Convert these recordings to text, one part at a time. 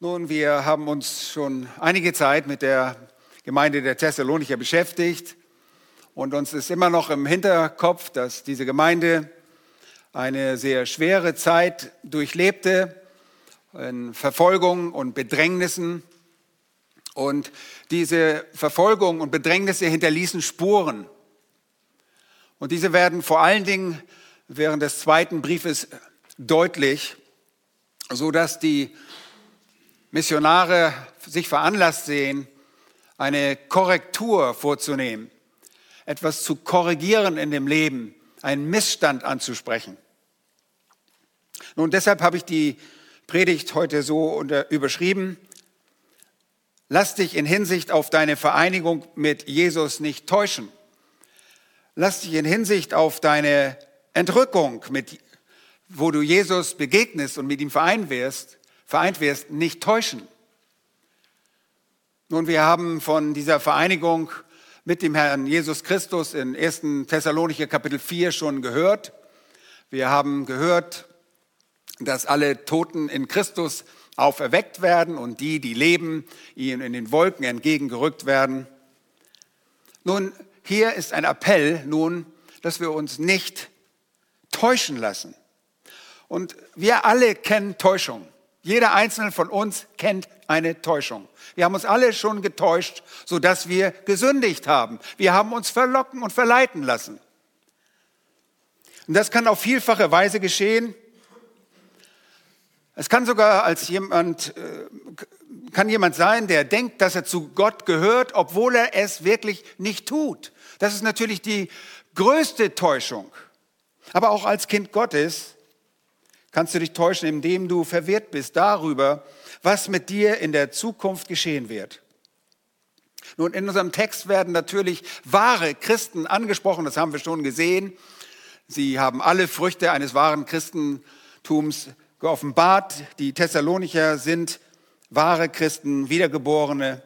Nun, wir haben uns schon einige Zeit mit der Gemeinde der Thessalonicher beschäftigt und uns ist immer noch im Hinterkopf, dass diese Gemeinde eine sehr schwere Zeit durchlebte in Verfolgung und Bedrängnissen. Und diese Verfolgung und Bedrängnisse hinterließen Spuren. Und diese werden vor allen Dingen während des zweiten Briefes deutlich, so dass die Missionare sich veranlasst sehen, eine Korrektur vorzunehmen, etwas zu korrigieren in dem Leben, einen Missstand anzusprechen. Nun, deshalb habe ich die Predigt heute so unter, überschrieben. Lass dich in Hinsicht auf deine Vereinigung mit Jesus nicht täuschen. Lass dich in Hinsicht auf deine Entrückung, mit, wo du Jesus begegnest und mit ihm vereint wirst, vereint wirst, nicht täuschen. Nun, wir haben von dieser Vereinigung mit dem Herrn Jesus Christus in 1. Thessalonicher Kapitel 4 schon gehört. Wir haben gehört, dass alle Toten in Christus auferweckt werden und die, die leben, ihnen in den Wolken entgegengerückt werden. Nun, hier ist ein Appell nun, dass wir uns nicht täuschen lassen. Und wir alle kennen Täuschung. Jeder einzelne von uns kennt eine Täuschung. Wir haben uns alle schon getäuscht, sodass wir gesündigt haben. Wir haben uns verlocken und verleiten lassen. Und das kann auf vielfache Weise geschehen. Es kann sogar als jemand, äh, kann jemand sein, der denkt, dass er zu Gott gehört, obwohl er es wirklich nicht tut. Das ist natürlich die größte Täuschung. Aber auch als Kind Gottes kannst du dich täuschen, indem du verwirrt bist darüber, was mit dir in der Zukunft geschehen wird. Nun, in unserem Text werden natürlich wahre Christen angesprochen, das haben wir schon gesehen. Sie haben alle Früchte eines wahren Christentums geoffenbart. Die Thessalonicher sind wahre Christen, Wiedergeborene.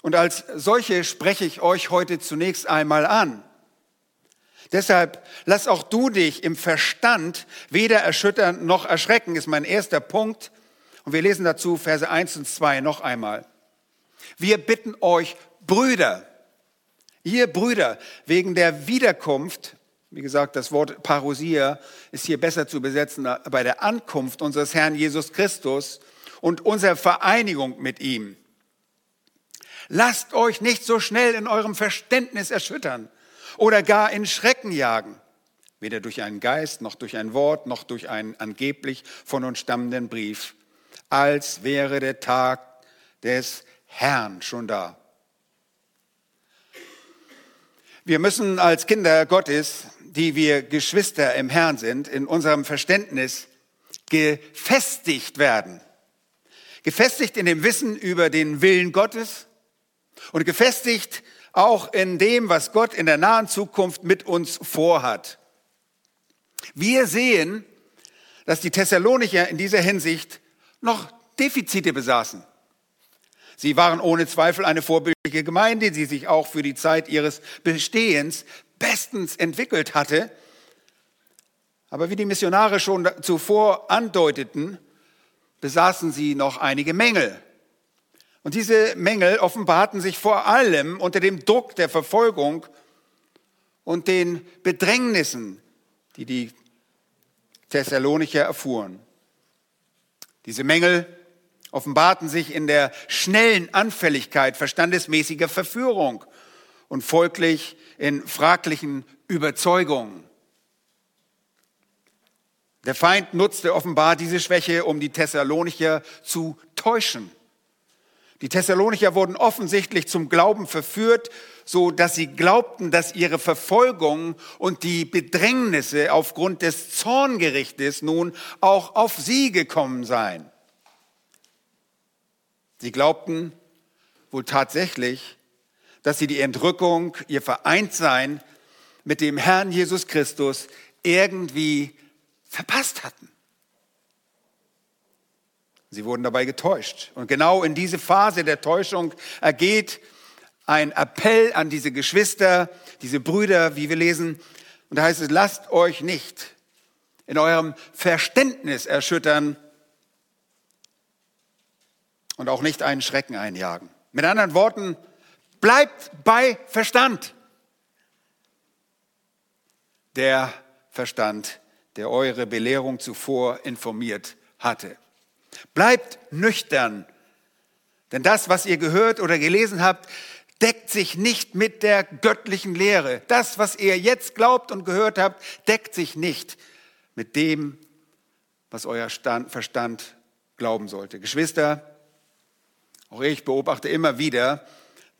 Und als solche spreche ich euch heute zunächst einmal an. Deshalb lass auch du dich im Verstand weder erschüttern noch erschrecken, ist mein erster Punkt. Und wir lesen dazu Verse 1 und 2 noch einmal. Wir bitten euch, Brüder, ihr Brüder, wegen der Wiederkunft, wie gesagt, das Wort Parousia ist hier besser zu besetzen, bei der Ankunft unseres Herrn Jesus Christus und unserer Vereinigung mit ihm. Lasst euch nicht so schnell in eurem Verständnis erschüttern oder gar in Schrecken jagen, weder durch einen Geist, noch durch ein Wort, noch durch einen angeblich von uns stammenden Brief, als wäre der Tag des Herrn schon da. Wir müssen als Kinder Gottes, die wir Geschwister im Herrn sind, in unserem Verständnis gefestigt werden. Gefestigt in dem Wissen über den Willen Gottes und gefestigt auch in dem, was Gott in der nahen Zukunft mit uns vorhat. Wir sehen, dass die Thessalonicher in dieser Hinsicht noch Defizite besaßen. Sie waren ohne Zweifel eine vorbildliche Gemeinde, die sich auch für die Zeit ihres Bestehens bestens entwickelt hatte. Aber wie die Missionare schon zuvor andeuteten, besaßen sie noch einige Mängel. Und diese Mängel offenbarten sich vor allem unter dem Druck der Verfolgung und den Bedrängnissen, die die Thessalonicher erfuhren. Diese Mängel offenbarten sich in der schnellen Anfälligkeit verstandesmäßiger Verführung und folglich in fraglichen Überzeugungen. Der Feind nutzte offenbar diese Schwäche, um die Thessalonicher zu täuschen. Die Thessalonicher wurden offensichtlich zum Glauben verführt, so dass sie glaubten, dass ihre Verfolgung und die Bedrängnisse aufgrund des Zorngerichtes nun auch auf sie gekommen seien. Sie glaubten wohl tatsächlich, dass sie die Entrückung, ihr Vereintsein mit dem Herrn Jesus Christus irgendwie verpasst hatten. Sie wurden dabei getäuscht. Und genau in diese Phase der Täuschung ergeht ein Appell an diese Geschwister, diese Brüder, wie wir lesen. Und da heißt es, lasst euch nicht in eurem Verständnis erschüttern, und auch nicht einen Schrecken einjagen. Mit anderen Worten, bleibt bei Verstand. Der Verstand, der eure Belehrung zuvor informiert hatte. Bleibt nüchtern, denn das, was ihr gehört oder gelesen habt, deckt sich nicht mit der göttlichen Lehre. Das, was ihr jetzt glaubt und gehört habt, deckt sich nicht mit dem, was euer Stand, Verstand glauben sollte. Geschwister, auch ich beobachte immer wieder,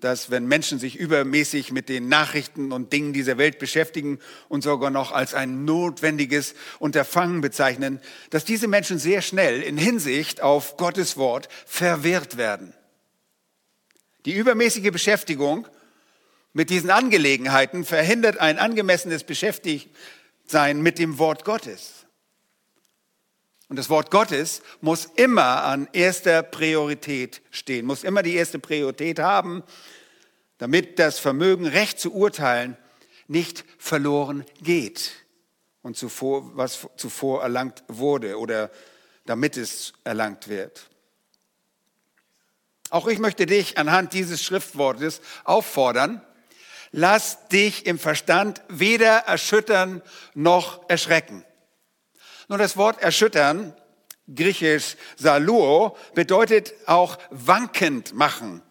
dass wenn Menschen sich übermäßig mit den Nachrichten und Dingen dieser Welt beschäftigen und sogar noch als ein notwendiges Unterfangen bezeichnen, dass diese Menschen sehr schnell in Hinsicht auf Gottes Wort verwirrt werden. Die übermäßige Beschäftigung mit diesen Angelegenheiten verhindert ein angemessenes Beschäftigtsein mit dem Wort Gottes. Und das Wort Gottes muss immer an erster Priorität stehen, muss immer die erste Priorität haben, damit das Vermögen, recht zu urteilen, nicht verloren geht und zuvor, was zuvor erlangt wurde oder damit es erlangt wird. Auch ich möchte dich anhand dieses Schriftwortes auffordern, lass dich im Verstand weder erschüttern noch erschrecken. Nun, das Wort erschüttern, griechisch saluo, bedeutet auch wankend machen.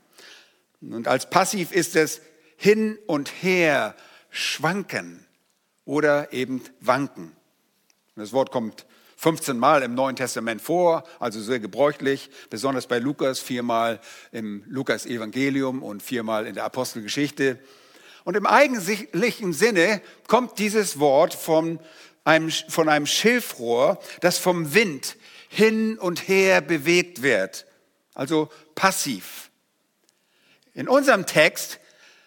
Und als Passiv ist es hin und her schwanken oder eben wanken. Das Wort kommt 15 Mal im Neuen Testament vor, also sehr gebräuchlich, besonders bei Lukas, viermal im Lukas-Evangelium und viermal in der Apostelgeschichte. Und im eigentlichen Sinne kommt dieses Wort von einem, von einem Schilfrohr, das vom Wind hin und her bewegt wird, also passiv. In unserem Text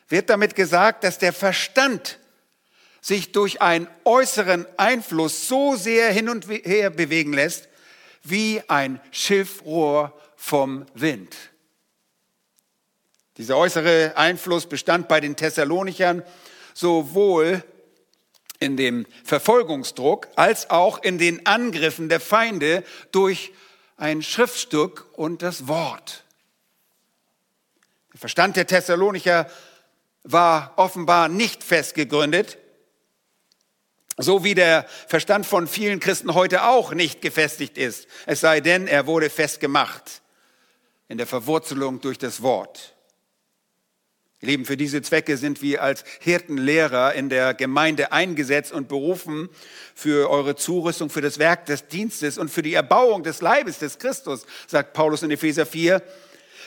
wird damit gesagt, dass der Verstand sich durch einen äußeren Einfluss so sehr hin und her bewegen lässt, wie ein Schilfrohr vom Wind. Dieser äußere Einfluss bestand bei den Thessalonichern sowohl in dem Verfolgungsdruck als auch in den Angriffen der Feinde durch ein Schriftstück und das Wort. Der Verstand der Thessalonicher war offenbar nicht fest gegründet, so wie der Verstand von vielen Christen heute auch nicht gefestigt ist, es sei denn, er wurde festgemacht in der Verwurzelung durch das Wort. Ihr Lieben, für diese Zwecke sind wir als Hirtenlehrer in der Gemeinde eingesetzt und berufen für eure Zurüstung, für das Werk des Dienstes und für die Erbauung des Leibes des Christus, sagt Paulus in Epheser 4,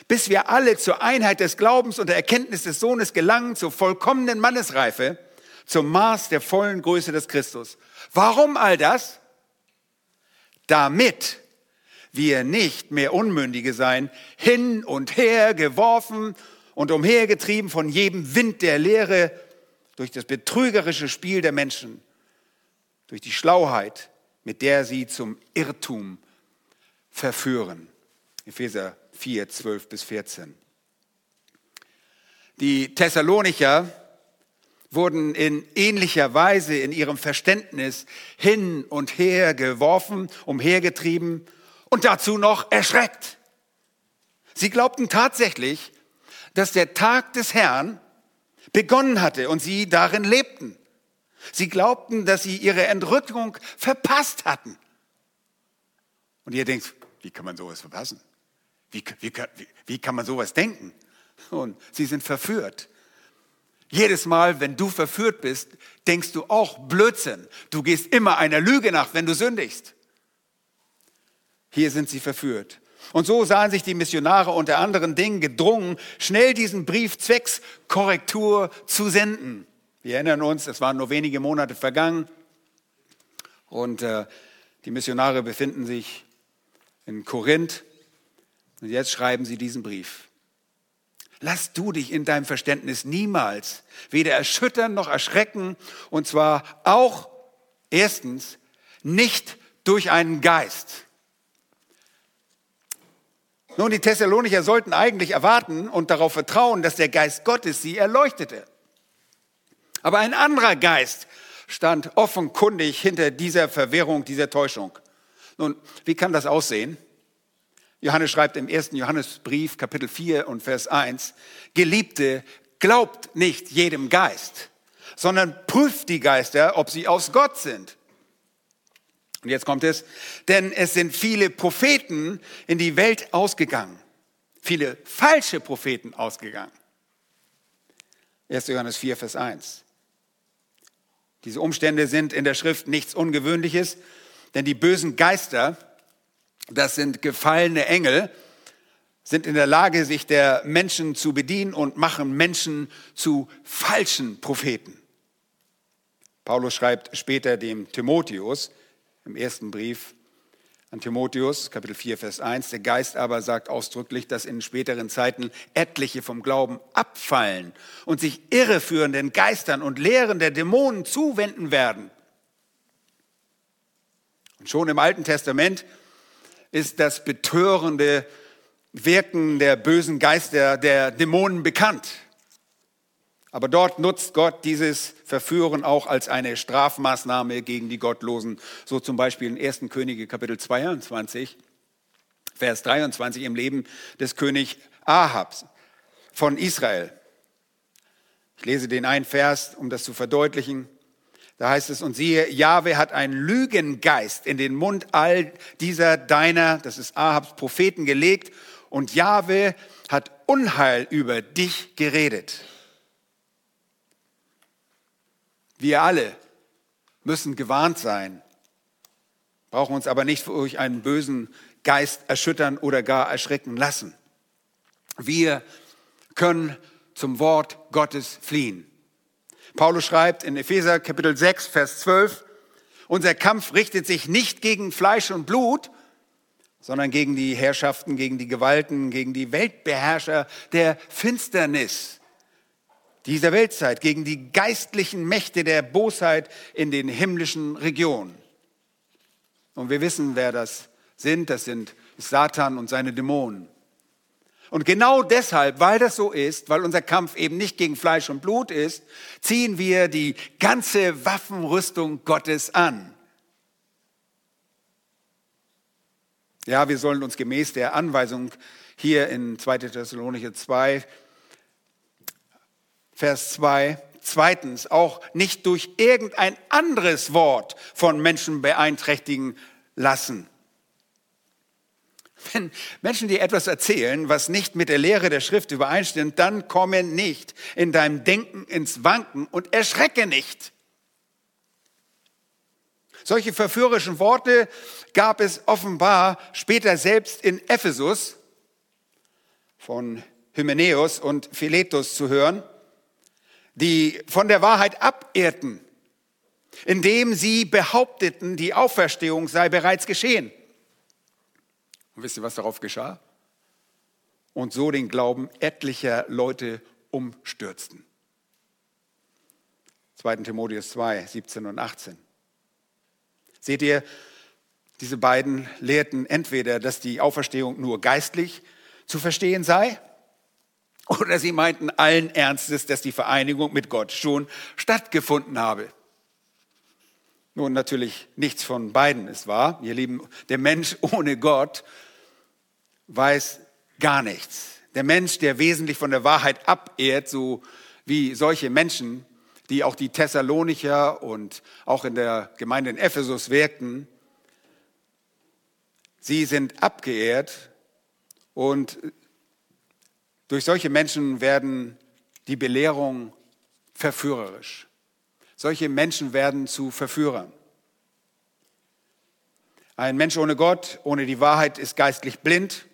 bis wir alle zur Einheit des Glaubens und der Erkenntnis des Sohnes gelangen, zur vollkommenen Mannesreife, zum Maß der vollen Größe des Christus. Warum all das? Damit wir nicht mehr Unmündige sein, hin und her geworfen und umhergetrieben von jedem Wind der Lehre durch das betrügerische Spiel der Menschen, durch die Schlauheit, mit der sie zum Irrtum verführen. Epheser 4, 12 bis 14. Die Thessalonicher wurden in ähnlicher Weise in ihrem Verständnis hin und her geworfen, umhergetrieben und dazu noch erschreckt. Sie glaubten tatsächlich, dass der Tag des Herrn begonnen hatte und sie darin lebten. Sie glaubten, dass sie ihre Entrückung verpasst hatten. Und ihr denkt, wie kann man sowas verpassen? Wie, wie, wie, wie kann man sowas denken? Und sie sind verführt. Jedes Mal, wenn du verführt bist, denkst du auch Blödsinn. Du gehst immer einer Lüge nach, wenn du sündigst. Hier sind sie verführt. Und so sahen sich die Missionare unter anderen Dingen gedrungen, schnell diesen Brief zwecks Korrektur zu senden. Wir erinnern uns, es waren nur wenige Monate vergangen und äh, die Missionare befinden sich in Korinth und jetzt schreiben sie diesen Brief. Lass du dich in deinem Verständnis niemals weder erschüttern noch erschrecken und zwar auch erstens nicht durch einen Geist nun, die Thessalonicher sollten eigentlich erwarten und darauf vertrauen, dass der Geist Gottes sie erleuchtete. Aber ein anderer Geist stand offenkundig hinter dieser Verwirrung, dieser Täuschung. Nun, wie kann das aussehen? Johannes schreibt im ersten Johannesbrief, Kapitel 4 und Vers 1, Geliebte, glaubt nicht jedem Geist, sondern prüft die Geister, ob sie aus Gott sind. Und jetzt kommt es, denn es sind viele Propheten in die Welt ausgegangen, viele falsche Propheten ausgegangen. 1. Johannes 4, Vers 1. Diese Umstände sind in der Schrift nichts Ungewöhnliches, denn die bösen Geister, das sind gefallene Engel, sind in der Lage, sich der Menschen zu bedienen und machen Menschen zu falschen Propheten. Paulus schreibt später dem Timotheus im ersten Brief an Timotheus, Kapitel 4, Vers 1, der Geist aber sagt ausdrücklich, dass in späteren Zeiten etliche vom Glauben abfallen und sich irreführenden Geistern und Lehren der Dämonen zuwenden werden. Und schon im Alten Testament ist das betörende Wirken der bösen Geister, der Dämonen bekannt. Aber dort nutzt Gott dieses Verführen auch als eine Strafmaßnahme gegen die Gottlosen. So zum Beispiel in 1. Könige Kapitel 22, Vers 23 im Leben des König Ahabs von Israel. Ich lese den einen Vers, um das zu verdeutlichen. Da heißt es, und siehe, Jahwe hat einen Lügengeist in den Mund all dieser deiner, das ist Ahabs Propheten, gelegt und Jahwe hat Unheil über dich geredet. Wir alle müssen gewarnt sein, brauchen uns aber nicht durch einen bösen Geist erschüttern oder gar erschrecken lassen. Wir können zum Wort Gottes fliehen. Paulus schreibt in Epheser Kapitel 6, Vers 12, unser Kampf richtet sich nicht gegen Fleisch und Blut, sondern gegen die Herrschaften, gegen die Gewalten, gegen die Weltbeherrscher der Finsternis dieser Weltzeit, gegen die geistlichen Mächte der Bosheit in den himmlischen Regionen. Und wir wissen, wer das sind. Das sind Satan und seine Dämonen. Und genau deshalb, weil das so ist, weil unser Kampf eben nicht gegen Fleisch und Blut ist, ziehen wir die ganze Waffenrüstung Gottes an. Ja, wir sollen uns gemäß der Anweisung hier in 2. Thessalonicher 2 Vers 2, zweitens auch nicht durch irgendein anderes Wort von Menschen beeinträchtigen lassen. Wenn Menschen dir etwas erzählen, was nicht mit der Lehre der Schrift übereinstimmt, dann komme nicht in deinem Denken ins Wanken und erschrecke nicht. Solche verführerischen Worte gab es offenbar später selbst in Ephesus von Hymenäus und Philetus zu hören die von der Wahrheit abirrten, indem sie behaupteten, die Auferstehung sei bereits geschehen. Und wisst ihr, was darauf geschah? Und so den Glauben etlicher Leute umstürzten. 2. Timotheus 2, 17 und 18. Seht ihr, diese beiden lehrten entweder, dass die Auferstehung nur geistlich zu verstehen sei, oder sie meinten allen Ernstes, dass die Vereinigung mit Gott schon stattgefunden habe. Nun, natürlich nichts von beiden ist wahr. Ihr Lieben, der Mensch ohne Gott weiß gar nichts. Der Mensch, der wesentlich von der Wahrheit abehrt, so wie solche Menschen, die auch die Thessalonicher und auch in der Gemeinde in Ephesus wirkten, sie sind abgeehrt und durch solche Menschen werden die Belehrungen verführerisch. Solche Menschen werden zu Verführern. Ein Mensch ohne Gott, ohne die Wahrheit ist geistlich blind.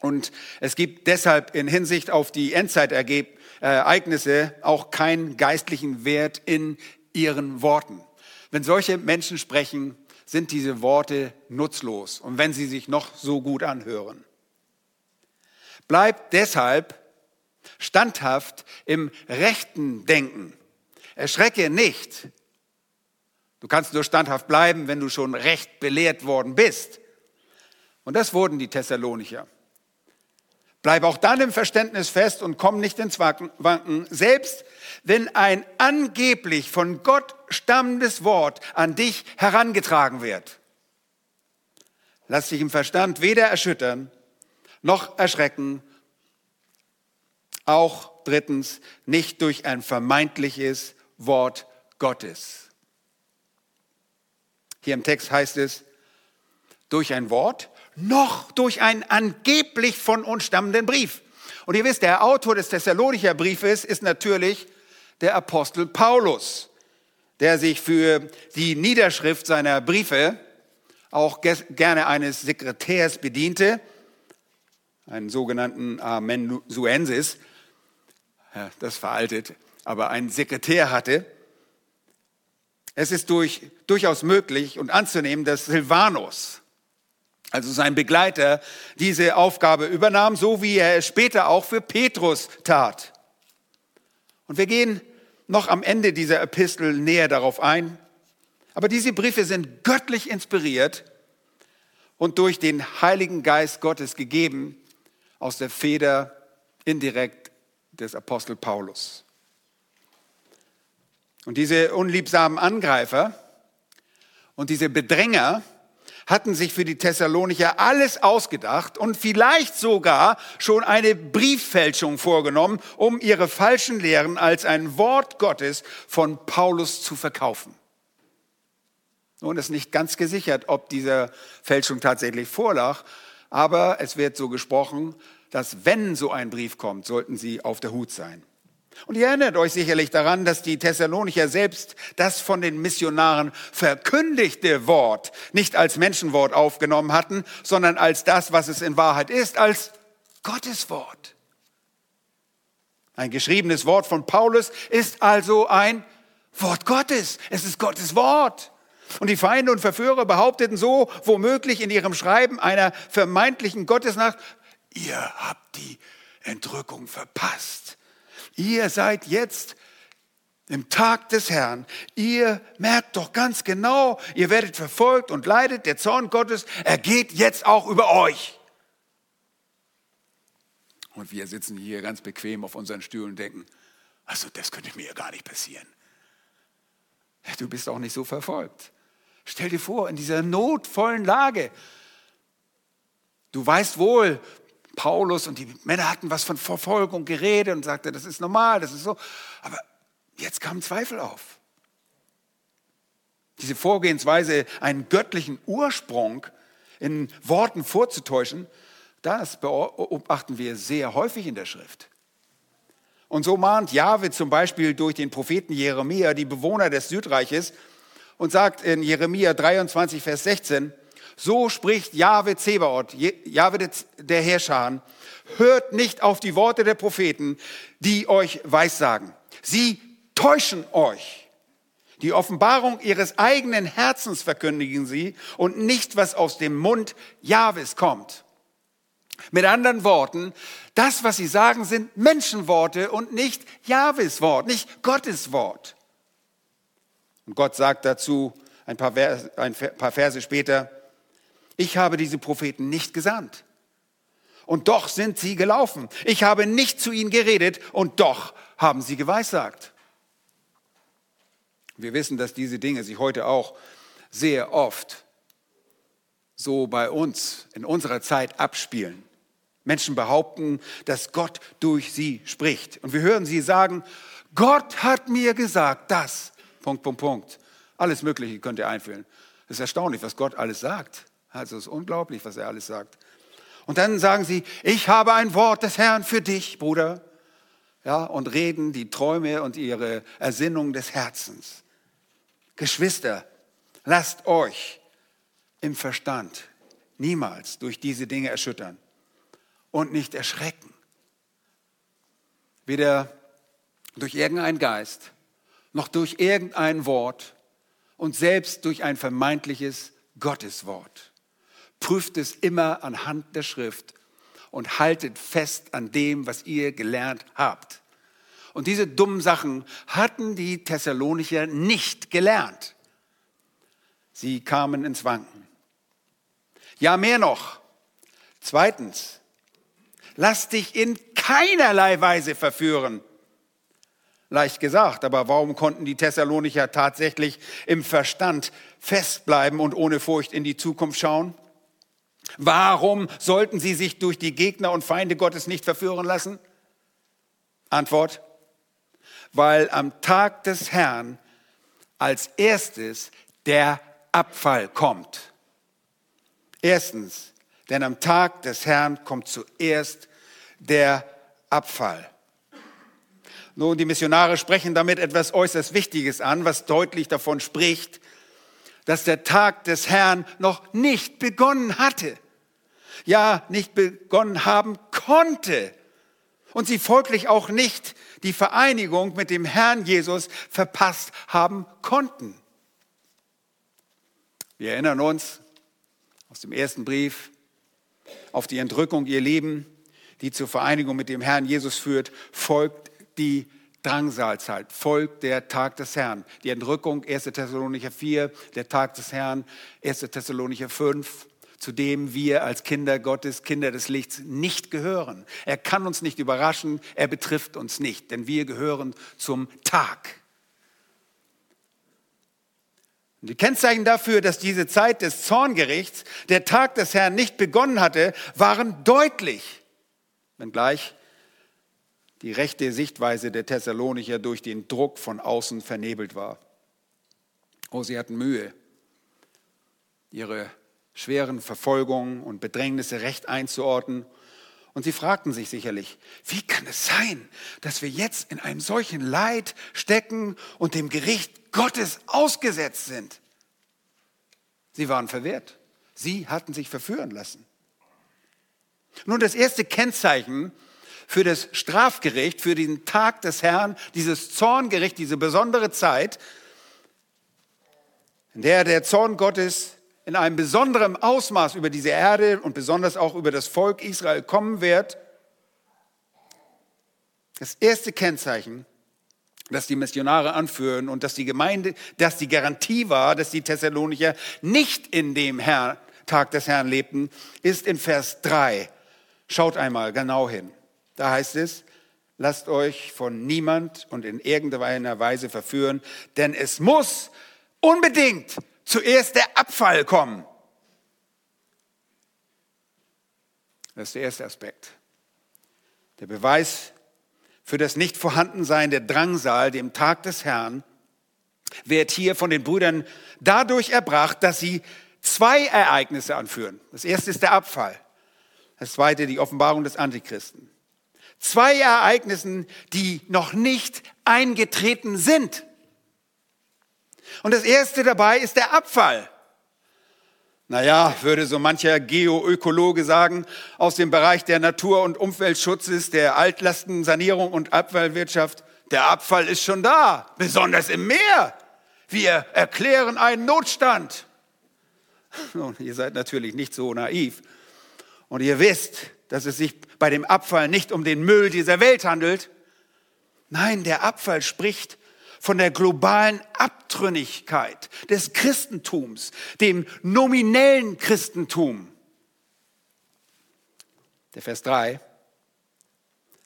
Und es gibt deshalb in Hinsicht auf die Endzeitereignisse auch keinen geistlichen Wert in ihren Worten. Wenn solche Menschen sprechen, sind diese Worte nutzlos und wenn sie sich noch so gut anhören. Bleib deshalb standhaft im rechten Denken. Erschrecke nicht. Du kannst nur standhaft bleiben, wenn du schon recht belehrt worden bist. Und das wurden die Thessalonicher. Bleib auch dann im Verständnis fest und komm nicht ins Wanken, selbst wenn ein angeblich von Gott stammendes Wort an dich herangetragen wird. Lass dich im Verstand weder erschüttern noch erschrecken. Auch drittens nicht durch ein vermeintliches Wort Gottes. Hier im Text heißt es, durch ein Wort, noch durch einen angeblich von uns stammenden Brief. Und ihr wisst, der Autor des Thessalonicher Briefes ist natürlich der Apostel Paulus, der sich für die Niederschrift seiner Briefe auch gerne eines Sekretärs bediente, einen sogenannten Amensuensis, ja, das veraltet, aber einen Sekretär hatte. Es ist durch, durchaus möglich und anzunehmen, dass Silvanus, also sein Begleiter, diese Aufgabe übernahm, so wie er es später auch für Petrus tat. Und wir gehen noch am Ende dieser Epistel näher darauf ein. Aber diese Briefe sind göttlich inspiriert und durch den Heiligen Geist Gottes gegeben aus der Feder indirekt des Apostel Paulus. Und diese unliebsamen Angreifer und diese Bedränger, hatten sich für die Thessalonicher alles ausgedacht und vielleicht sogar schon eine Brieffälschung vorgenommen, um ihre falschen Lehren als ein Wort Gottes von Paulus zu verkaufen. Nun ist nicht ganz gesichert, ob diese Fälschung tatsächlich vorlag, aber es wird so gesprochen, dass wenn so ein Brief kommt, sollten sie auf der Hut sein. Und ihr erinnert euch sicherlich daran, dass die Thessalonicher selbst das von den Missionaren verkündigte Wort nicht als Menschenwort aufgenommen hatten, sondern als das, was es in Wahrheit ist, als Gottes Wort. Ein geschriebenes Wort von Paulus ist also ein Wort Gottes. Es ist Gottes Wort. Und die Feinde und Verführer behaupteten so womöglich in ihrem Schreiben einer vermeintlichen Gottesnacht, ihr habt die Entrückung verpasst. Ihr seid jetzt im Tag des Herrn. Ihr merkt doch ganz genau, ihr werdet verfolgt und leidet. Der Zorn Gottes, er geht jetzt auch über euch. Und wir sitzen hier ganz bequem auf unseren Stühlen und denken, also das könnte mir ja gar nicht passieren. Du bist auch nicht so verfolgt. Stell dir vor, in dieser notvollen Lage, du weißt wohl, Paulus und die Männer hatten was von Verfolgung geredet und sagte, das ist normal, das ist so. Aber jetzt kamen Zweifel auf. Diese Vorgehensweise, einen göttlichen Ursprung in Worten vorzutäuschen, das beobachten wir sehr häufig in der Schrift. Und so mahnt Jahwe zum Beispiel durch den Propheten Jeremia die Bewohner des Südreiches und sagt in Jeremia 23, Vers 16, so spricht Jahwe Zebaoth, Jahwe der Herrscher, hört nicht auf die Worte der Propheten, die euch weissagen. Sie täuschen euch. Die Offenbarung ihres eigenen Herzens verkündigen sie und nicht, was aus dem Mund Jahwes kommt. Mit anderen Worten, das, was sie sagen, sind Menschenworte und nicht Jahwes Wort, nicht Gottes Wort. Und Gott sagt dazu ein paar, Verse, ein paar Verse später, ich habe diese Propheten nicht gesandt. Und doch sind sie gelaufen. Ich habe nicht zu ihnen geredet und doch haben sie geweissagt. Wir wissen, dass diese Dinge sich heute auch sehr oft so bei uns in unserer Zeit abspielen. Menschen behaupten, dass Gott durch sie spricht. Und wir hören sie sagen, Gott hat mir gesagt, das, Punkt, Punkt, Punkt. Alles Mögliche könnt ihr einführen. Es ist erstaunlich, was Gott alles sagt. Also es ist unglaublich, was er alles sagt. Und dann sagen sie, ich habe ein Wort des Herrn für dich, Bruder. Ja, und reden die Träume und ihre Ersinnung des Herzens. Geschwister, lasst euch im Verstand niemals durch diese Dinge erschüttern und nicht erschrecken. Weder durch irgendeinen Geist, noch durch irgendein Wort und selbst durch ein vermeintliches Gotteswort. Prüft es immer anhand der Schrift und haltet fest an dem, was ihr gelernt habt. Und diese dummen Sachen hatten die Thessalonicher nicht gelernt. Sie kamen ins Wanken. Ja, mehr noch. Zweitens, lass dich in keinerlei Weise verführen. Leicht gesagt, aber warum konnten die Thessalonicher tatsächlich im Verstand festbleiben und ohne Furcht in die Zukunft schauen? Warum sollten sie sich durch die Gegner und Feinde Gottes nicht verführen lassen? Antwort, weil am Tag des Herrn als erstes der Abfall kommt. Erstens, denn am Tag des Herrn kommt zuerst der Abfall. Nun, die Missionare sprechen damit etwas äußerst Wichtiges an, was deutlich davon spricht, dass der Tag des Herrn noch nicht begonnen hatte. Ja, nicht begonnen haben konnte. Und sie folglich auch nicht die Vereinigung mit dem Herrn Jesus verpasst haben konnten. Wir erinnern uns aus dem ersten Brief auf die Entrückung, ihr Leben, die zur Vereinigung mit dem Herrn Jesus führt, folgt die Drangsalzeit, folgt der Tag des Herrn. Die Entrückung, 1. Thessalonicher 4, der Tag des Herrn, 1. Thessalonicher 5, zu dem wir als Kinder Gottes, Kinder des Lichts nicht gehören. Er kann uns nicht überraschen, er betrifft uns nicht, denn wir gehören zum Tag. Die Kennzeichen dafür, dass diese Zeit des Zorngerichts, der Tag des Herrn nicht begonnen hatte, waren deutlich, wenngleich die rechte Sichtweise der Thessalonicher durch den Druck von außen vernebelt war. Oh, sie hatten Mühe, ihre schweren Verfolgungen und Bedrängnisse recht einzuordnen. Und sie fragten sich sicherlich, wie kann es sein, dass wir jetzt in einem solchen Leid stecken und dem Gericht Gottes ausgesetzt sind? Sie waren verwehrt. Sie hatten sich verführen lassen. Nun, das erste Kennzeichen für das Strafgericht, für den Tag des Herrn, dieses Zorngericht, diese besondere Zeit, in der der Zorn Gottes in einem besonderen Ausmaß über diese Erde und besonders auch über das Volk Israel kommen wird. Das erste Kennzeichen, das die Missionare anführen und dass die Gemeinde, dass die Garantie war, dass die Thessalonicher nicht in dem Herr, Tag des Herrn lebten, ist in Vers 3. Schaut einmal genau hin. Da heißt es, lasst euch von niemand und in irgendeiner Weise verführen, denn es muss unbedingt zuerst der Abfall kommen. Das ist der erste Aspekt. Der Beweis für das Nichtvorhandensein der Drangsal, dem Tag des Herrn, wird hier von den Brüdern dadurch erbracht, dass sie zwei Ereignisse anführen. Das erste ist der Abfall. Das zweite die Offenbarung des Antichristen. Zwei Ereignissen, die noch nicht eingetreten sind. Und das erste dabei ist der Abfall. Naja, würde so mancher Geoökologe sagen, aus dem Bereich der Natur- und Umweltschutzes, der Altlastensanierung und Abfallwirtschaft, der Abfall ist schon da, besonders im Meer. Wir erklären einen Notstand. Und ihr seid natürlich nicht so naiv. Und ihr wisst, dass es sich bei dem Abfall nicht um den Müll dieser Welt handelt. Nein, der Abfall spricht von der globalen Abtrünnigkeit des Christentums, dem nominellen Christentum. Der Vers 3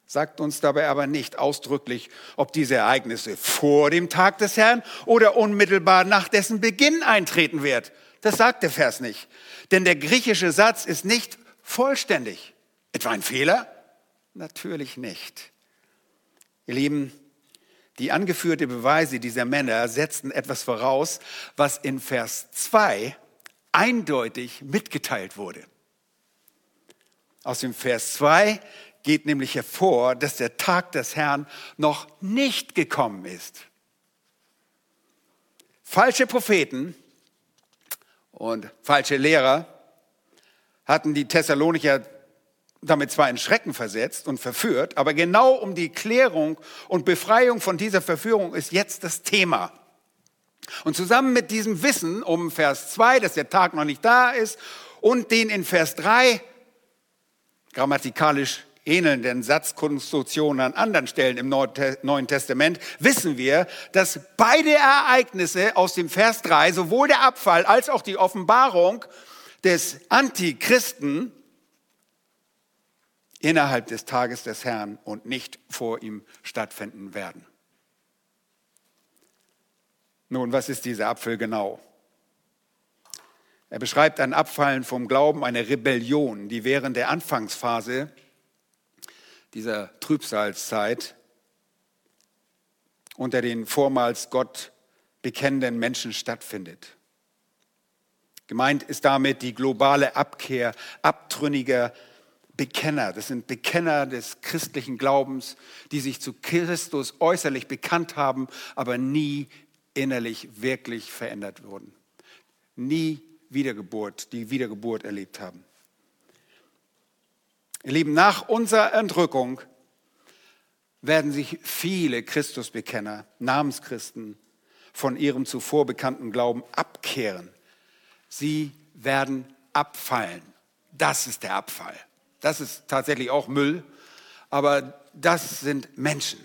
sagt uns dabei aber nicht ausdrücklich, ob diese Ereignisse vor dem Tag des Herrn oder unmittelbar nach dessen Beginn eintreten wird. Das sagt der Vers nicht. Denn der griechische Satz ist nicht vollständig. Etwa ein Fehler? Natürlich nicht. Ihr Lieben, die angeführte Beweise dieser Männer setzten etwas voraus, was in Vers 2 eindeutig mitgeteilt wurde. Aus dem Vers 2 geht nämlich hervor, dass der Tag des Herrn noch nicht gekommen ist. Falsche Propheten und falsche Lehrer hatten die Thessalonicher damit zwar in Schrecken versetzt und verführt, aber genau um die Klärung und Befreiung von dieser Verführung ist jetzt das Thema. Und zusammen mit diesem Wissen um Vers 2, dass der Tag noch nicht da ist, und den in Vers 3 grammatikalisch ähnelnden Satzkonstruktionen an anderen Stellen im Neuen Testament, wissen wir, dass beide Ereignisse aus dem Vers 3, sowohl der Abfall als auch die Offenbarung des Antichristen, innerhalb des Tages des Herrn und nicht vor ihm stattfinden werden. Nun, was ist dieser Apfel genau? Er beschreibt ein Abfallen vom Glauben, eine Rebellion, die während der Anfangsphase dieser Trübsalzeit unter den vormals Gott bekennenden Menschen stattfindet. Gemeint ist damit die globale Abkehr abtrünniger Bekenner. Das sind Bekenner des christlichen Glaubens, die sich zu Christus äußerlich bekannt haben, aber nie innerlich wirklich verändert wurden. Nie Wiedergeburt, die Wiedergeburt erlebt haben. Ihr Lieben, nach unserer Entrückung werden sich viele Christusbekenner, Namenschristen, von ihrem zuvor bekannten Glauben abkehren. Sie werden abfallen. Das ist der Abfall. Das ist tatsächlich auch Müll, aber das sind Menschen.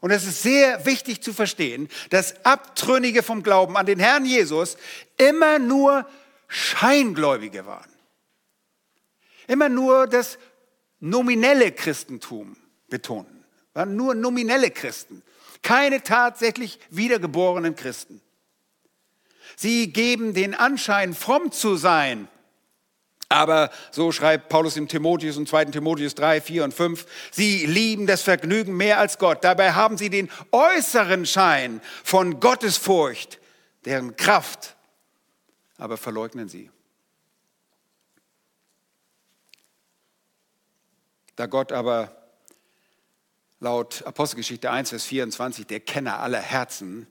Und es ist sehr wichtig zu verstehen, dass Abtrünnige vom Glauben an den Herrn Jesus immer nur Scheingläubige waren. Immer nur das nominelle Christentum betonten. Waren nur nominelle Christen, keine tatsächlich wiedergeborenen Christen. Sie geben den Anschein, fromm zu sein, aber so schreibt Paulus im Timotheus und 2. Timotheus 3, 4 und 5, sie lieben das Vergnügen mehr als Gott. Dabei haben sie den äußeren Schein von Gottesfurcht, deren Kraft aber verleugnen sie. Da Gott aber laut Apostelgeschichte 1, Vers 24 der Kenner aller Herzen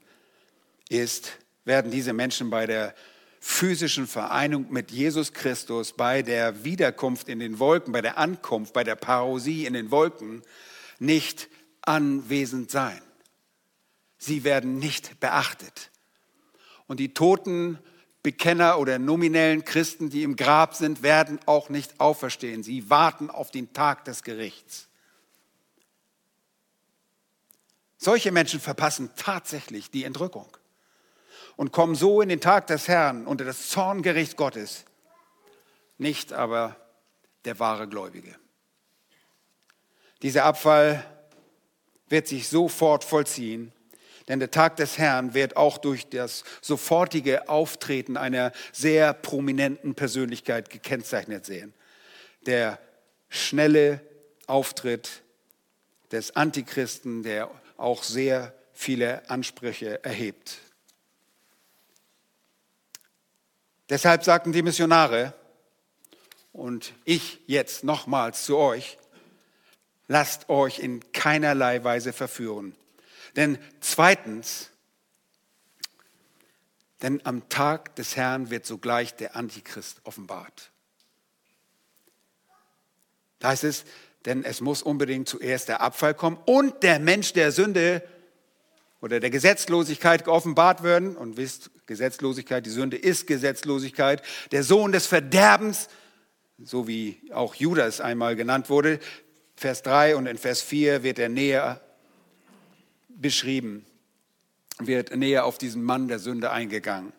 ist, werden diese Menschen bei der physischen Vereinigung mit Jesus Christus, bei der Wiederkunft in den Wolken, bei der Ankunft, bei der Parosie in den Wolken nicht anwesend sein. Sie werden nicht beachtet. Und die toten Bekenner oder nominellen Christen, die im Grab sind, werden auch nicht auferstehen. Sie warten auf den Tag des Gerichts. Solche Menschen verpassen tatsächlich die Entrückung und kommen so in den Tag des Herrn unter das Zorngericht Gottes, nicht aber der wahre Gläubige. Dieser Abfall wird sich sofort vollziehen, denn der Tag des Herrn wird auch durch das sofortige Auftreten einer sehr prominenten Persönlichkeit gekennzeichnet sehen. Der schnelle Auftritt des Antichristen, der auch sehr viele Ansprüche erhebt. Deshalb sagten die Missionare, und ich jetzt nochmals zu euch, lasst euch in keinerlei Weise verführen. Denn zweitens, denn am Tag des Herrn wird sogleich der Antichrist offenbart. Da heißt es, denn es muss unbedingt zuerst der Abfall kommen und der Mensch der Sünde oder der Gesetzlosigkeit geoffenbart werden. Und wisst, Gesetzlosigkeit, die Sünde ist Gesetzlosigkeit. Der Sohn des Verderbens, so wie auch Judas einmal genannt wurde. Vers 3 und in Vers 4 wird er näher beschrieben, wird näher auf diesen Mann der Sünde eingegangen.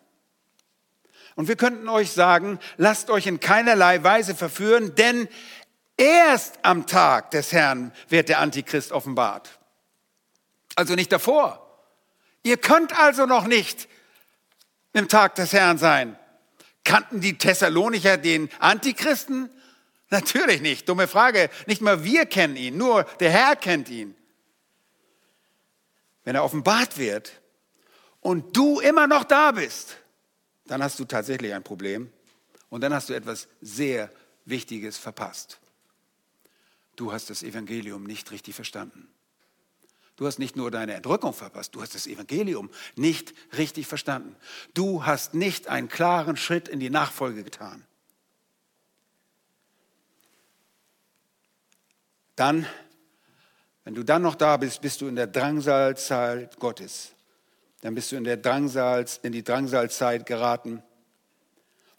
Und wir könnten euch sagen, lasst euch in keinerlei Weise verführen, denn erst am Tag des Herrn wird der Antichrist offenbart. Also nicht davor. Ihr könnt also noch nicht im Tag des Herrn sein. Kannten die Thessalonicher den Antichristen? Natürlich nicht. Dumme Frage. Nicht mal wir kennen ihn, nur der Herr kennt ihn. Wenn er offenbart wird und du immer noch da bist, dann hast du tatsächlich ein Problem und dann hast du etwas sehr Wichtiges verpasst. Du hast das Evangelium nicht richtig verstanden. Du hast nicht nur deine Entrückung verpasst, du hast das Evangelium nicht richtig verstanden. Du hast nicht einen klaren Schritt in die Nachfolge getan. Dann, wenn du dann noch da bist, bist du in der Drangsalzeit Gottes. Dann bist du in, der Drangsal, in die Drangsalzeit geraten.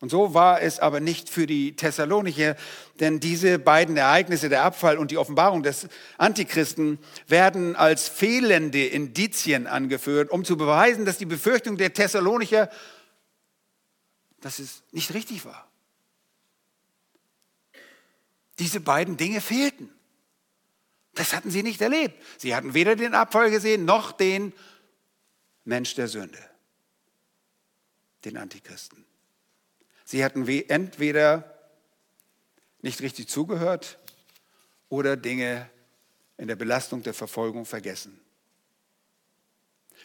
Und so war es aber nicht für die Thessalonicher, denn diese beiden Ereignisse, der Abfall und die Offenbarung des Antichristen, werden als fehlende Indizien angeführt, um zu beweisen, dass die Befürchtung der Thessalonicher, dass es nicht richtig war. Diese beiden Dinge fehlten. Das hatten sie nicht erlebt. Sie hatten weder den Abfall gesehen, noch den Mensch der Sünde, den Antichristen. Sie hatten entweder nicht richtig zugehört oder Dinge in der Belastung der Verfolgung vergessen.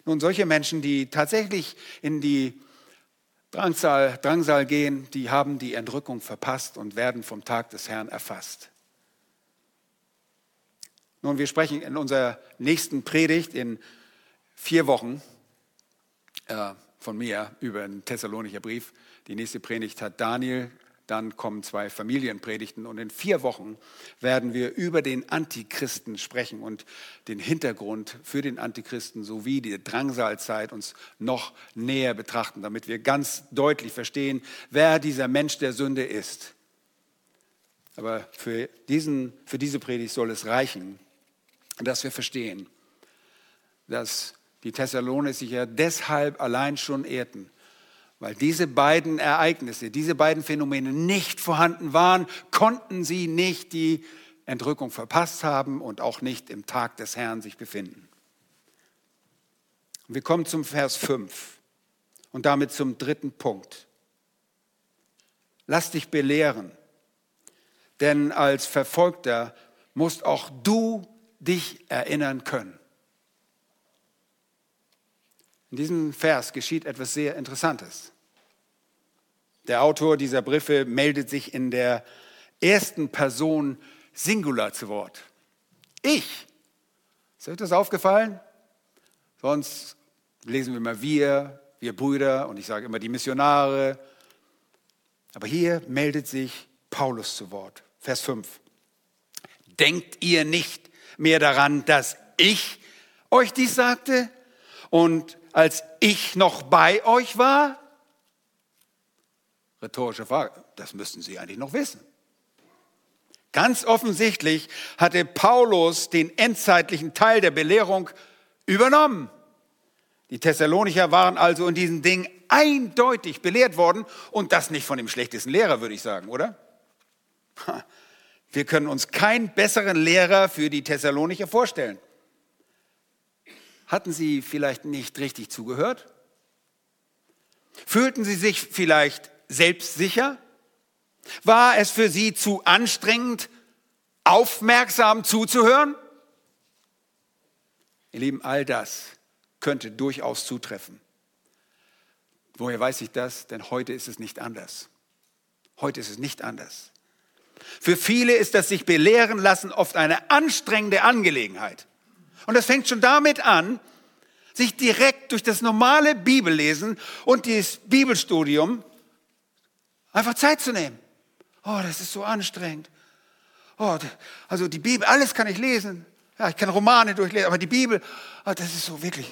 Nun, solche Menschen, die tatsächlich in die Drangsal, Drangsal gehen, die haben die Entrückung verpasst und werden vom Tag des Herrn erfasst. Nun, wir sprechen in unserer nächsten Predigt in vier Wochen äh, von mir über den Thessalonicher Brief. Die nächste Predigt hat Daniel dann kommen zwei Familienpredigten und in vier Wochen werden wir über den Antichristen sprechen und den Hintergrund für den Antichristen sowie die Drangsalzeit uns noch näher betrachten, damit wir ganz deutlich verstehen, wer dieser Mensch der Sünde ist. Aber für, diesen, für diese Predigt soll es reichen, dass wir verstehen, dass die Thessalonicher deshalb allein schon ehrten, weil diese beiden Ereignisse, diese beiden Phänomene nicht vorhanden waren, konnten sie nicht die Entrückung verpasst haben und auch nicht im Tag des Herrn sich befinden. Wir kommen zum Vers 5 und damit zum dritten Punkt. Lass dich belehren, denn als Verfolgter musst auch du dich erinnern können. In diesem Vers geschieht etwas sehr Interessantes. Der Autor dieser Briefe meldet sich in der ersten Person Singular zu Wort. Ich. Ist euch das aufgefallen? Sonst lesen wir immer wir, wir Brüder und ich sage immer die Missionare. Aber hier meldet sich Paulus zu Wort. Vers 5. Denkt ihr nicht mehr daran, dass ich euch dies sagte? Und als ich noch bei euch war? Rhetorische Frage, das müssten Sie eigentlich noch wissen. Ganz offensichtlich hatte Paulus den endzeitlichen Teil der Belehrung übernommen. Die Thessalonicher waren also in diesen Dingen eindeutig belehrt worden und das nicht von dem schlechtesten Lehrer, würde ich sagen, oder? Wir können uns keinen besseren Lehrer für die Thessalonicher vorstellen. Hatten sie vielleicht nicht richtig zugehört? Fühlten sie sich vielleicht selbstsicher? War es für sie zu anstrengend, aufmerksam zuzuhören? Ihr Lieben, all das könnte durchaus zutreffen. Woher weiß ich das? Denn heute ist es nicht anders. Heute ist es nicht anders. Für viele ist das sich belehren lassen oft eine anstrengende Angelegenheit. Und das fängt schon damit an, sich direkt durch das normale Bibellesen und das Bibelstudium einfach Zeit zu nehmen. Oh, das ist so anstrengend. Oh, also die Bibel, alles kann ich lesen. Ja, ich kann Romane durchlesen, aber die Bibel, oh, das ist so wirklich,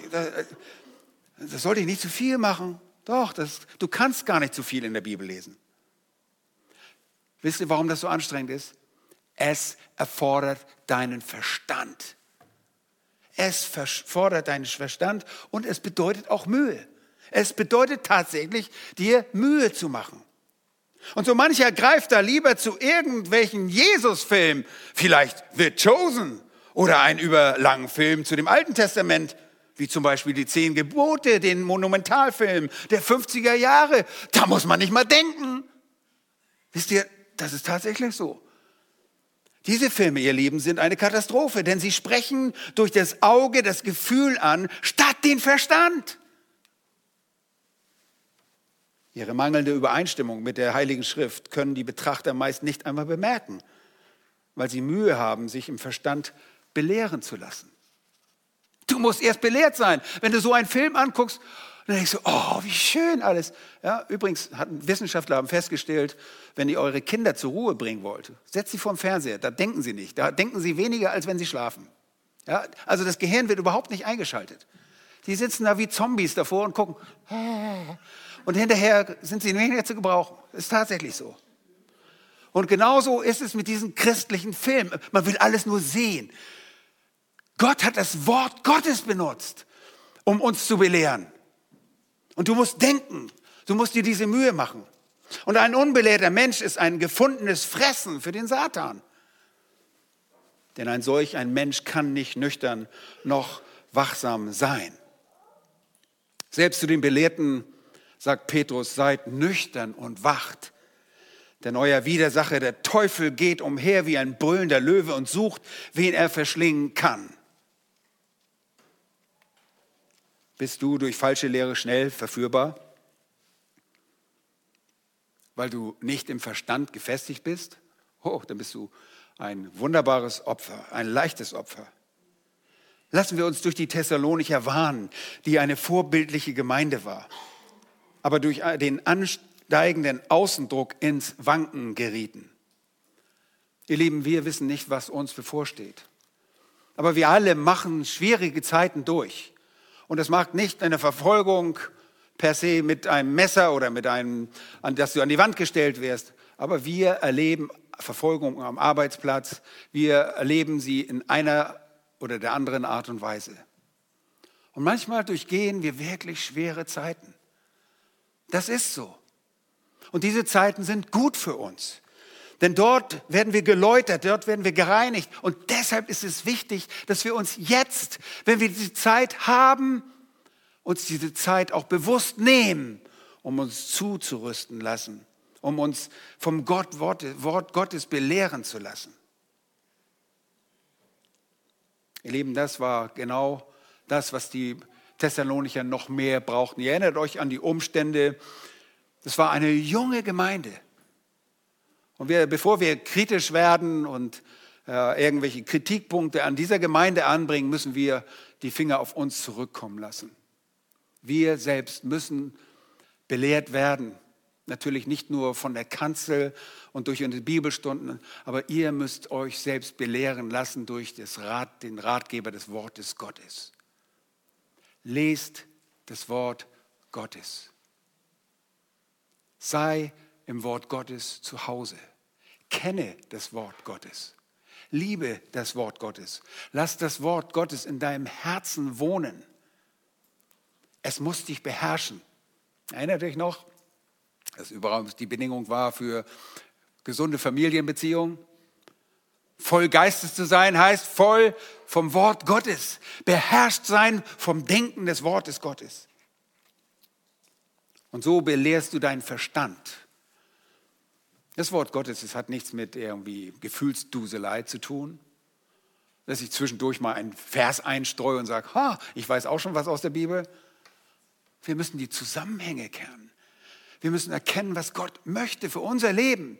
das sollte ich nicht zu viel machen. Doch, das, du kannst gar nicht zu viel in der Bibel lesen. Wisst ihr, warum das so anstrengend ist? Es erfordert deinen Verstand. Es fordert deinen Verstand und es bedeutet auch Mühe. Es bedeutet tatsächlich, dir Mühe zu machen. Und so mancher greift da lieber zu irgendwelchen Jesus-Filmen, vielleicht The Chosen oder einen überlangen Film zu dem Alten Testament, wie zum Beispiel die Zehn Gebote, den Monumentalfilm der 50er Jahre. Da muss man nicht mal denken. Wisst ihr, das ist tatsächlich so. Diese Filme, ihr Lieben, sind eine Katastrophe, denn sie sprechen durch das Auge das Gefühl an, statt den Verstand. Ihre mangelnde Übereinstimmung mit der Heiligen Schrift können die Betrachter meist nicht einmal bemerken, weil sie Mühe haben, sich im Verstand belehren zu lassen. Du musst erst belehrt sein. Wenn du so einen Film anguckst, dann denkst du, oh, wie schön alles. Ja, übrigens hatten Wissenschaftler haben festgestellt, wenn ihr eure Kinder zur Ruhe bringen wollt, setzt sie vor dem Fernseher, da denken sie nicht. Da denken sie weniger, als wenn sie schlafen. Ja, also das Gehirn wird überhaupt nicht eingeschaltet. Die sitzen da wie Zombies davor und gucken. Und hinterher sind sie weniger zu gebrauchen. Ist tatsächlich so. Und genauso ist es mit diesen christlichen Filmen. Man will alles nur sehen. Gott hat das Wort Gottes benutzt, um uns zu belehren. Und du musst denken, du musst dir diese Mühe machen. Und ein unbelehrter Mensch ist ein gefundenes Fressen für den Satan. Denn ein solch ein Mensch kann nicht nüchtern noch wachsam sein. Selbst zu den Belehrten sagt Petrus, seid nüchtern und wacht. Denn euer Widersacher, der Teufel, geht umher wie ein brüllender Löwe und sucht, wen er verschlingen kann. Bist du durch falsche Lehre schnell verführbar? Weil du nicht im Verstand gefestigt bist? Oh, dann bist du ein wunderbares Opfer, ein leichtes Opfer. Lassen wir uns durch die Thessalonicher warnen, die eine vorbildliche Gemeinde war, aber durch den ansteigenden Außendruck ins Wanken gerieten. Ihr Lieben, wir wissen nicht, was uns bevorsteht. Aber wir alle machen schwierige Zeiten durch. Und es macht nicht eine Verfolgung per se mit einem Messer oder mit einem, an das du an die Wand gestellt wirst. Aber wir erleben Verfolgung am Arbeitsplatz. Wir erleben sie in einer oder der anderen Art und Weise. Und manchmal durchgehen wir wirklich schwere Zeiten. Das ist so. Und diese Zeiten sind gut für uns. Denn dort werden wir geläutert, dort werden wir gereinigt. Und deshalb ist es wichtig, dass wir uns jetzt, wenn wir diese Zeit haben, uns diese Zeit auch bewusst nehmen, um uns zuzurüsten lassen um uns vom Gott, Wort, Wort Gottes belehren zu lassen. Ihr Lieben, das war genau das, was die Thessalonicher noch mehr brauchten. Ihr erinnert euch an die Umstände. Das war eine junge Gemeinde. Und wir, bevor wir kritisch werden und äh, irgendwelche Kritikpunkte an dieser Gemeinde anbringen, müssen wir die Finger auf uns zurückkommen lassen. Wir selbst müssen belehrt werden. Natürlich nicht nur von der Kanzel und durch unsere Bibelstunden, aber ihr müsst euch selbst belehren lassen durch das Rat, den Ratgeber des Wortes Gottes. Lest das Wort Gottes. Sei im Wort Gottes zu Hause. Kenne das Wort Gottes. Liebe das Wort Gottes. Lass das Wort Gottes in deinem Herzen wohnen. Es muss dich beherrschen. Erinnert euch noch, das übrigens die Bedingung war für gesunde Familienbeziehungen. Voll Geistes zu sein heißt voll vom Wort Gottes, beherrscht sein vom Denken des Wortes Gottes. Und so belehrst du deinen Verstand. Das Wort Gottes das hat nichts mit irgendwie Gefühlsduselei zu tun, dass ich zwischendurch mal einen Vers einstreue und sage, ha, ich weiß auch schon was aus der Bibel. Wir müssen die Zusammenhänge kennen. Wir müssen erkennen, was Gott möchte für unser Leben.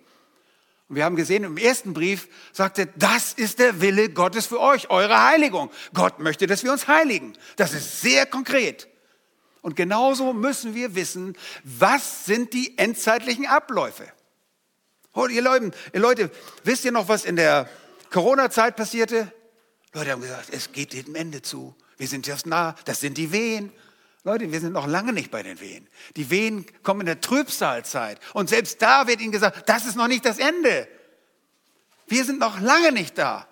Und wir haben gesehen, im ersten Brief sagte, das ist der Wille Gottes für euch, eure Heiligung. Gott möchte, dass wir uns heiligen. Das ist sehr konkret. Und genauso müssen wir wissen, was sind die endzeitlichen Abläufe. Oh, ihr, Leute, ihr Leute, wisst ihr noch, was in der Corona-Zeit passierte? Leute haben gesagt, es geht dem Ende zu. Wir sind jetzt nah, das sind die Wehen. Leute, wir sind noch lange nicht bei den Wehen. Die Wehen kommen in der Trübsalzeit. Und selbst da wird ihnen gesagt, das ist noch nicht das Ende. Wir sind noch lange nicht da.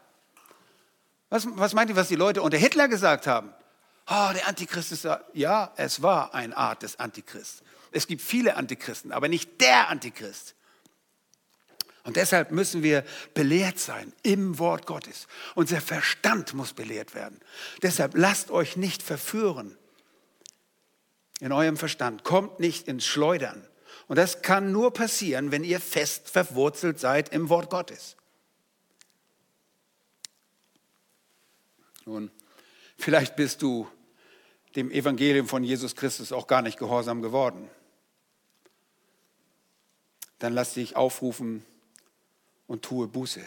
Was, was meint ihr, was die Leute unter Hitler gesagt haben? Oh, der Antichrist ist da. Ja, es war eine Art des Antichrist. Es gibt viele Antichristen, aber nicht der Antichrist. Und deshalb müssen wir belehrt sein im Wort Gottes. Unser Verstand muss belehrt werden. Deshalb lasst euch nicht verführen in eurem Verstand. Kommt nicht ins Schleudern. Und das kann nur passieren, wenn ihr fest verwurzelt seid im Wort Gottes. Nun, vielleicht bist du dem Evangelium von Jesus Christus auch gar nicht gehorsam geworden. Dann lass dich aufrufen und tue Buße.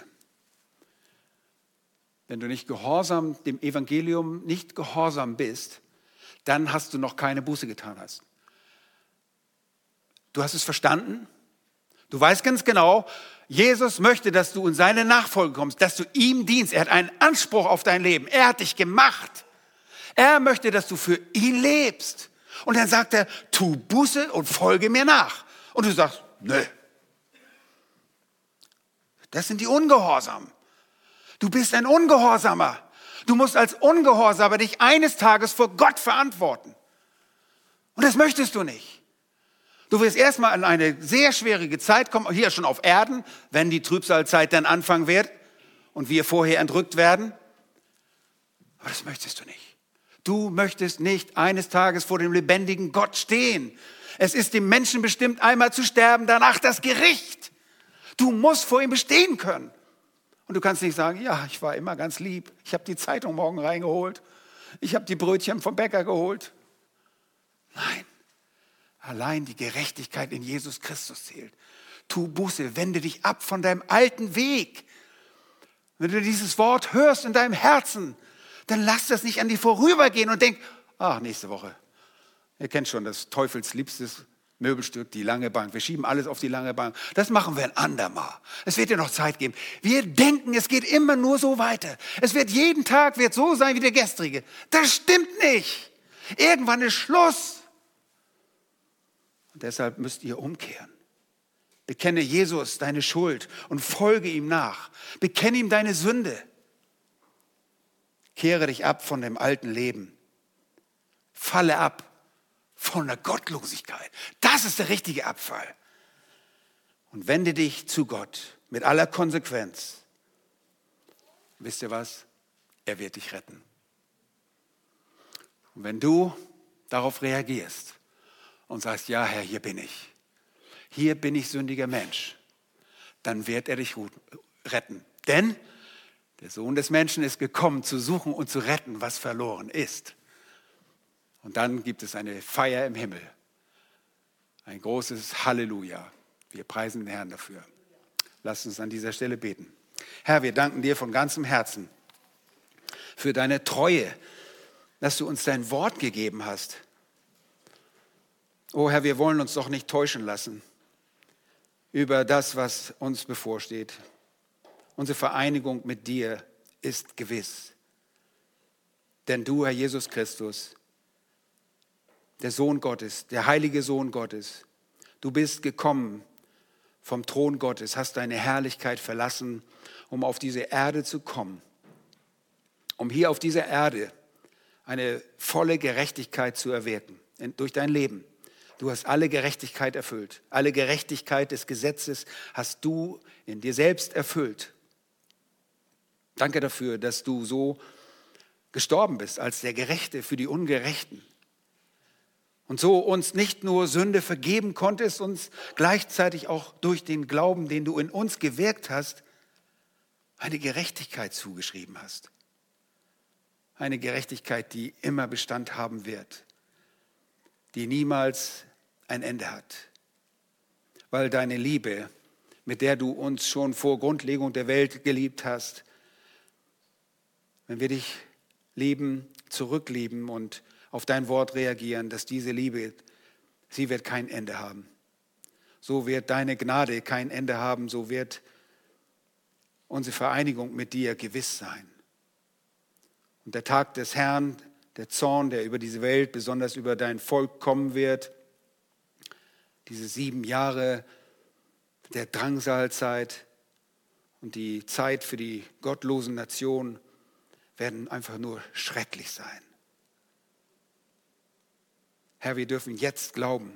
Wenn du nicht gehorsam dem Evangelium nicht gehorsam bist, dann hast du noch keine Buße getan hast. Du hast es verstanden? Du weißt ganz genau, Jesus möchte, dass du in seine Nachfolge kommst, dass du ihm dienst. Er hat einen Anspruch auf dein Leben. Er hat dich gemacht. Er möchte, dass du für ihn lebst. Und dann sagt er, tu Buße und folge mir nach. Und du sagst, nö. Das sind die Ungehorsamen. Du bist ein Ungehorsamer. Du musst als Ungehorsamer dich eines Tages vor Gott verantworten. Und das möchtest du nicht. Du wirst erstmal in eine sehr schwierige Zeit kommen, hier schon auf Erden, wenn die Trübsalzeit dann anfangen wird und wir vorher entrückt werden. Aber das möchtest du nicht. Du möchtest nicht eines Tages vor dem lebendigen Gott stehen. Es ist dem Menschen bestimmt, einmal zu sterben, danach das Gericht. Du musst vor ihm bestehen können. Und du kannst nicht sagen, ja, ich war immer ganz lieb. Ich habe die Zeitung morgen reingeholt. Ich habe die Brötchen vom Bäcker geholt. Nein, allein die Gerechtigkeit in Jesus Christus zählt. Tu Buße, wende dich ab von deinem alten Weg. Wenn du dieses Wort hörst in deinem Herzen, dann lass das nicht an dir vorübergehen und denk, ach, nächste Woche. Ihr kennt schon das Teufels liebstes Möbelstück, die lange Bank. Wir schieben alles auf die lange Bank. Das machen wir ein andermal. Es wird dir noch Zeit geben. Wir denken, es geht immer nur so weiter. Es wird jeden Tag wird so sein wie der gestrige. Das stimmt nicht. Irgendwann ist Schluss. Und deshalb müsst ihr umkehren. Bekenne Jesus deine Schuld und folge ihm nach. Bekenne ihm deine Sünde. Kehre dich ab von dem alten Leben. Falle ab von der Gottlosigkeit. Das ist der richtige Abfall. Und wende dich zu Gott mit aller Konsequenz. Wisst ihr was? Er wird dich retten. Und wenn du darauf reagierst und sagst, ja Herr, hier bin ich, hier bin ich sündiger Mensch, dann wird er dich retten. Denn der Sohn des Menschen ist gekommen, zu suchen und zu retten, was verloren ist. Und dann gibt es eine Feier im Himmel. Ein großes Halleluja. Wir preisen den Herrn dafür. Lass uns an dieser Stelle beten. Herr, wir danken dir von ganzem Herzen für deine Treue, dass du uns dein Wort gegeben hast. Oh Herr, wir wollen uns doch nicht täuschen lassen über das, was uns bevorsteht. Unsere Vereinigung mit dir ist gewiss. Denn du, Herr Jesus Christus, der Sohn Gottes, der heilige Sohn Gottes, du bist gekommen vom Thron Gottes, hast deine Herrlichkeit verlassen, um auf diese Erde zu kommen, um hier auf dieser Erde eine volle Gerechtigkeit zu erwirken durch dein Leben. Du hast alle Gerechtigkeit erfüllt. Alle Gerechtigkeit des Gesetzes hast du in dir selbst erfüllt. Danke dafür, dass du so gestorben bist als der Gerechte für die Ungerechten. Und so uns nicht nur Sünde vergeben konntest, uns gleichzeitig auch durch den Glauben, den du in uns gewirkt hast, eine Gerechtigkeit zugeschrieben hast. Eine Gerechtigkeit, die immer Bestand haben wird die niemals ein Ende hat. Weil deine Liebe, mit der du uns schon vor Grundlegung der Welt geliebt hast, wenn wir dich lieben, zurücklieben und auf dein Wort reagieren, dass diese Liebe, sie wird kein Ende haben. So wird deine Gnade kein Ende haben, so wird unsere Vereinigung mit dir gewiss sein. Und der Tag des Herrn, der Zorn, der über diese Welt, besonders über dein Volk kommen wird. Diese sieben Jahre der Drangsalzeit und die Zeit für die gottlosen Nationen werden einfach nur schrecklich sein. Herr, wir dürfen jetzt glauben.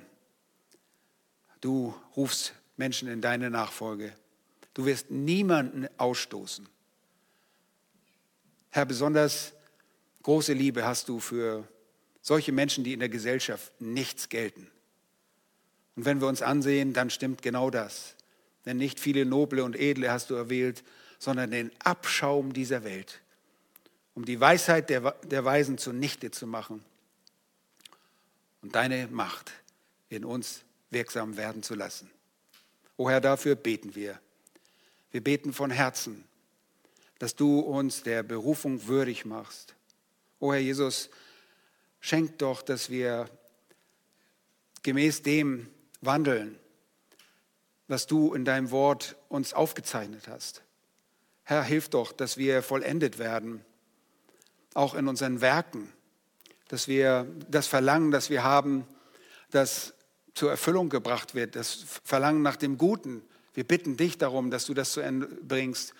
Du rufst Menschen in deine Nachfolge. Du wirst niemanden ausstoßen. Herr, besonders Große Liebe hast du für solche Menschen, die in der Gesellschaft nichts gelten. Und wenn wir uns ansehen, dann stimmt genau das. Denn nicht viele Noble und Edle hast du erwählt, sondern den Abschaum dieser Welt, um die Weisheit der, der Weisen zunichte zu machen und deine Macht in uns wirksam werden zu lassen. O Herr, dafür beten wir. Wir beten von Herzen, dass du uns der Berufung würdig machst O Herr Jesus, schenk doch, dass wir gemäß dem wandeln, was du in deinem Wort uns aufgezeichnet hast. Herr, hilf doch, dass wir vollendet werden, auch in unseren Werken, dass wir das Verlangen, das wir haben, das zur Erfüllung gebracht wird, das Verlangen nach dem Guten. Wir bitten dich darum, dass du das zu Ende bringst,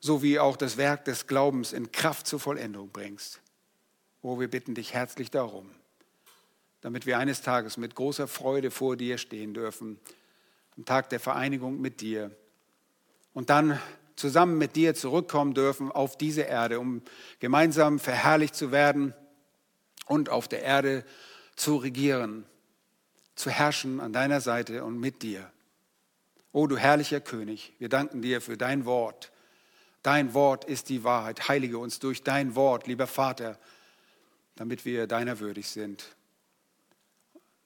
so wie auch das Werk des Glaubens in Kraft zur Vollendung bringst. Oh, wir bitten dich herzlich darum, damit wir eines Tages mit großer Freude vor dir stehen dürfen, am Tag der Vereinigung mit dir und dann zusammen mit dir zurückkommen dürfen auf diese Erde, um gemeinsam verherrlicht zu werden und auf der Erde zu regieren, zu herrschen an deiner Seite und mit dir. O du herrlicher König, wir danken dir für dein Wort. Dein Wort ist die Wahrheit. Heilige uns durch dein Wort, lieber Vater, damit wir deiner würdig sind.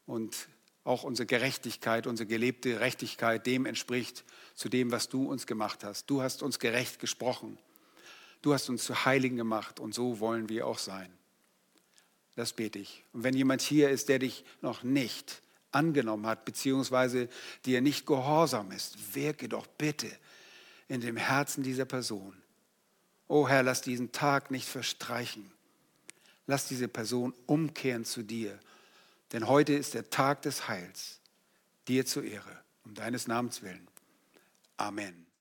Und auch unsere Gerechtigkeit, unsere gelebte Gerechtigkeit dem entspricht zu dem, was du uns gemacht hast. Du hast uns gerecht gesprochen. Du hast uns zu Heiligen gemacht und so wollen wir auch sein. Das bete ich. Und wenn jemand hier ist, der dich noch nicht angenommen hat, beziehungsweise dir nicht gehorsam ist, wirke doch bitte in dem Herzen dieser Person. O Herr, lass diesen Tag nicht verstreichen. Lass diese Person umkehren zu dir. Denn heute ist der Tag des Heils. Dir zur Ehre, um deines Namens willen. Amen.